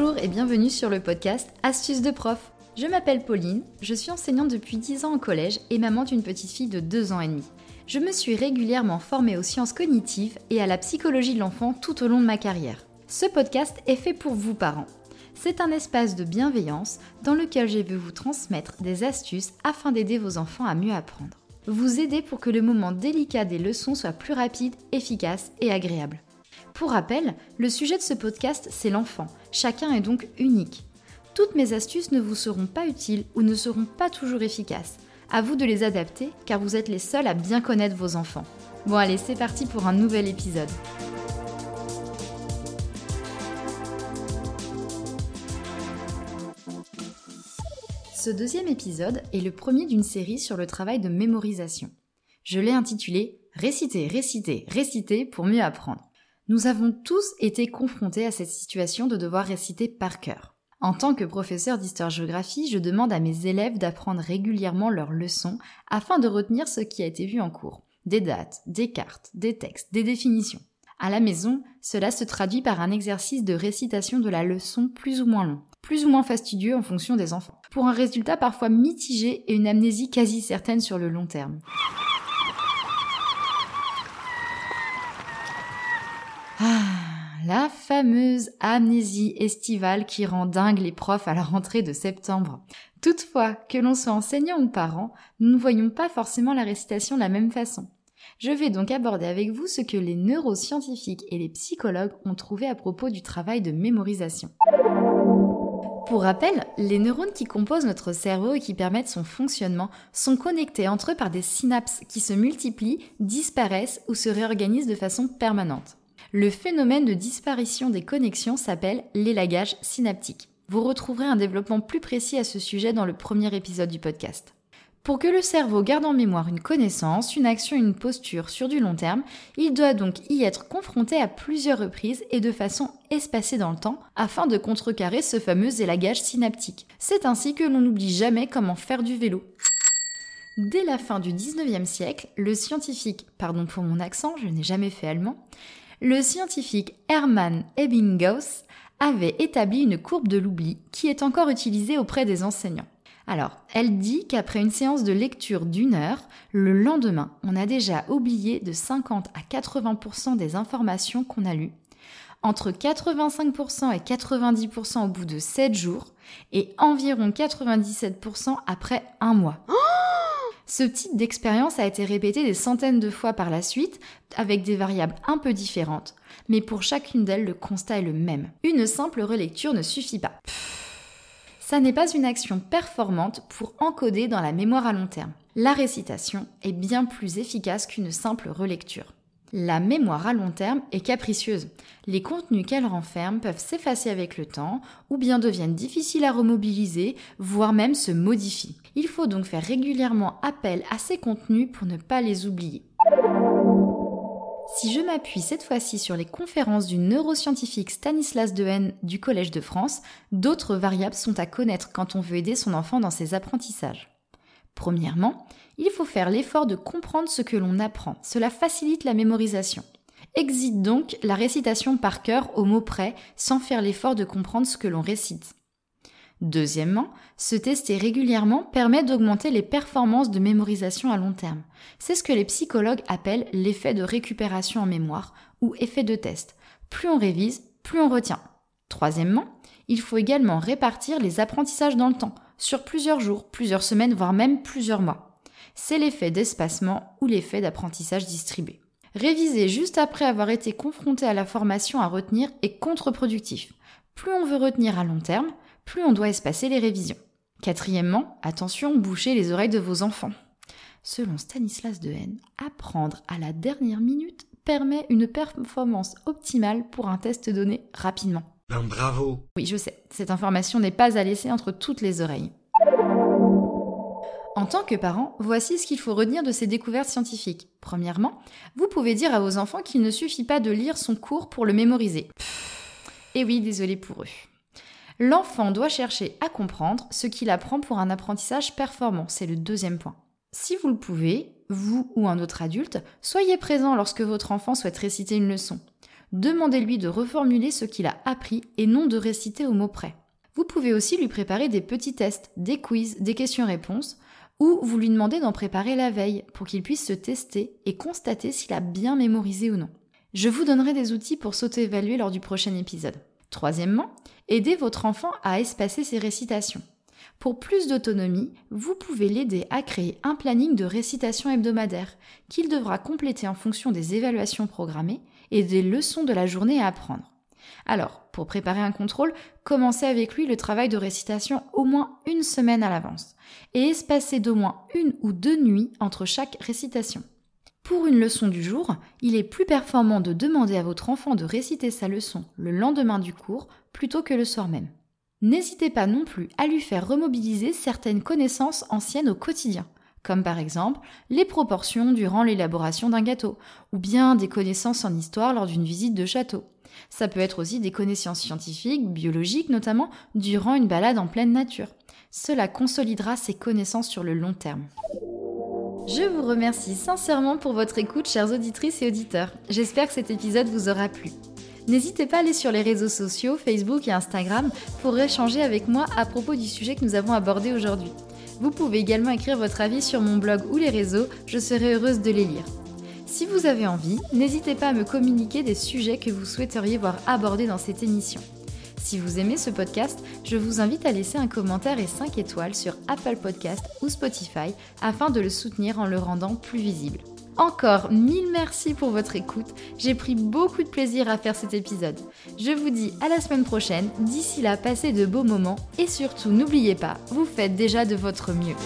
Bonjour et bienvenue sur le podcast Astuces de prof. Je m'appelle Pauline, je suis enseignante depuis 10 ans au collège et maman d'une petite fille de 2 ans et demi. Je me suis régulièrement formée aux sciences cognitives et à la psychologie de l'enfant tout au long de ma carrière. Ce podcast est fait pour vous parents. C'est un espace de bienveillance dans lequel je vais vous transmettre des astuces afin d'aider vos enfants à mieux apprendre. Vous aider pour que le moment délicat des leçons soit plus rapide, efficace et agréable. Pour rappel, le sujet de ce podcast, c'est l'enfant. Chacun est donc unique. Toutes mes astuces ne vous seront pas utiles ou ne seront pas toujours efficaces. À vous de les adapter car vous êtes les seuls à bien connaître vos enfants. Bon allez, c'est parti pour un nouvel épisode. Ce deuxième épisode est le premier d'une série sur le travail de mémorisation. Je l'ai intitulé Réciter, réciter, réciter pour mieux apprendre. Nous avons tous été confrontés à cette situation de devoir réciter par cœur. En tant que professeur d'histoire-géographie, je demande à mes élèves d'apprendre régulièrement leurs leçons afin de retenir ce qui a été vu en cours. Des dates, des cartes, des textes, des définitions. À la maison, cela se traduit par un exercice de récitation de la leçon plus ou moins long, plus ou moins fastidieux en fonction des enfants, pour un résultat parfois mitigé et une amnésie quasi certaine sur le long terme. Ah, la fameuse amnésie estivale qui rend dingue les profs à la rentrée de septembre. Toutefois, que l'on soit enseignant ou parent, nous ne voyons pas forcément la récitation de la même façon. Je vais donc aborder avec vous ce que les neuroscientifiques et les psychologues ont trouvé à propos du travail de mémorisation. Pour rappel, les neurones qui composent notre cerveau et qui permettent son fonctionnement sont connectés entre eux par des synapses qui se multiplient, disparaissent ou se réorganisent de façon permanente. Le phénomène de disparition des connexions s'appelle l'élagage synaptique. Vous retrouverez un développement plus précis à ce sujet dans le premier épisode du podcast. Pour que le cerveau garde en mémoire une connaissance, une action, une posture sur du long terme, il doit donc y être confronté à plusieurs reprises et de façon espacée dans le temps afin de contrecarrer ce fameux élagage synaptique. C'est ainsi que l'on n'oublie jamais comment faire du vélo. Dès la fin du 19e siècle, le scientifique, pardon pour mon accent, je n'ai jamais fait allemand, le scientifique Hermann Ebbinghaus avait établi une courbe de l'oubli qui est encore utilisée auprès des enseignants. Alors, elle dit qu'après une séance de lecture d'une heure, le lendemain, on a déjà oublié de 50 à 80% des informations qu'on a lues, entre 85% et 90% au bout de 7 jours, et environ 97% après un mois. Ce type d'expérience a été répété des centaines de fois par la suite, avec des variables un peu différentes, mais pour chacune d'elles, le constat est le même. Une simple relecture ne suffit pas. Ça n'est pas une action performante pour encoder dans la mémoire à long terme. La récitation est bien plus efficace qu'une simple relecture. La mémoire à long terme est capricieuse. Les contenus qu'elle renferme peuvent s'effacer avec le temps ou bien deviennent difficiles à remobiliser, voire même se modifient. Il faut donc faire régulièrement appel à ces contenus pour ne pas les oublier. Si je m'appuie cette fois-ci sur les conférences du neuroscientifique Stanislas Dehaene du Collège de France, d'autres variables sont à connaître quand on veut aider son enfant dans ses apprentissages. Premièrement, il faut faire l'effort de comprendre ce que l'on apprend. Cela facilite la mémorisation. Exite donc la récitation par cœur au mot près sans faire l'effort de comprendre ce que l'on récite. Deuxièmement, se tester régulièrement permet d'augmenter les performances de mémorisation à long terme. C'est ce que les psychologues appellent l'effet de récupération en mémoire ou effet de test. Plus on révise, plus on retient. Troisièmement, il faut également répartir les apprentissages dans le temps, sur plusieurs jours, plusieurs semaines, voire même plusieurs mois c'est l'effet d'espacement ou l'effet d'apprentissage distribué. Réviser juste après avoir été confronté à la formation à retenir est contre-productif. Plus on veut retenir à long terme, plus on doit espacer les révisions. Quatrièmement, attention, bouchez les oreilles de vos enfants. Selon Stanislas Dehaene, apprendre à la dernière minute permet une performance optimale pour un test donné rapidement. Ben, bravo Oui, je sais, cette information n'est pas à laisser entre toutes les oreilles. En tant que parent, voici ce qu'il faut retenir de ces découvertes scientifiques. Premièrement, vous pouvez dire à vos enfants qu'il ne suffit pas de lire son cours pour le mémoriser. Et oui, désolé pour eux. L'enfant doit chercher à comprendre ce qu'il apprend pour un apprentissage performant, c'est le deuxième point. Si vous le pouvez, vous ou un autre adulte, soyez présent lorsque votre enfant souhaite réciter une leçon. Demandez-lui de reformuler ce qu'il a appris et non de réciter au mot près. Vous pouvez aussi lui préparer des petits tests, des quiz, des questions-réponses, ou vous lui demandez d'en préparer la veille pour qu'il puisse se tester et constater s'il a bien mémorisé ou non. Je vous donnerai des outils pour s'auto-évaluer lors du prochain épisode. Troisièmement, aidez votre enfant à espacer ses récitations. Pour plus d'autonomie, vous pouvez l'aider à créer un planning de récitation hebdomadaire qu'il devra compléter en fonction des évaluations programmées et des leçons de la journée à apprendre. Alors, pour préparer un contrôle, commencez avec lui le travail de récitation au moins une semaine à l'avance et espacez d'au moins une ou deux nuits entre chaque récitation. Pour une leçon du jour, il est plus performant de demander à votre enfant de réciter sa leçon le lendemain du cours plutôt que le soir même. N'hésitez pas non plus à lui faire remobiliser certaines connaissances anciennes au quotidien, comme par exemple les proportions durant l'élaboration d'un gâteau, ou bien des connaissances en histoire lors d'une visite de château. Ça peut être aussi des connaissances scientifiques, biologiques notamment, durant une balade en pleine nature. Cela consolidera ses connaissances sur le long terme. Je vous remercie sincèrement pour votre écoute, chères auditrices et auditeurs. J'espère que cet épisode vous aura plu. N'hésitez pas à aller sur les réseaux sociaux, Facebook et Instagram, pour échanger avec moi à propos du sujet que nous avons abordé aujourd'hui. Vous pouvez également écrire votre avis sur mon blog ou les réseaux, je serai heureuse de les lire. Si vous avez envie, n'hésitez pas à me communiquer des sujets que vous souhaiteriez voir abordés dans cette émission. Si vous aimez ce podcast, je vous invite à laisser un commentaire et 5 étoiles sur Apple Podcast ou Spotify afin de le soutenir en le rendant plus visible. Encore mille merci pour votre écoute. J'ai pris beaucoup de plaisir à faire cet épisode. Je vous dis à la semaine prochaine. D'ici là, passez de beaux moments et surtout n'oubliez pas, vous faites déjà de votre mieux.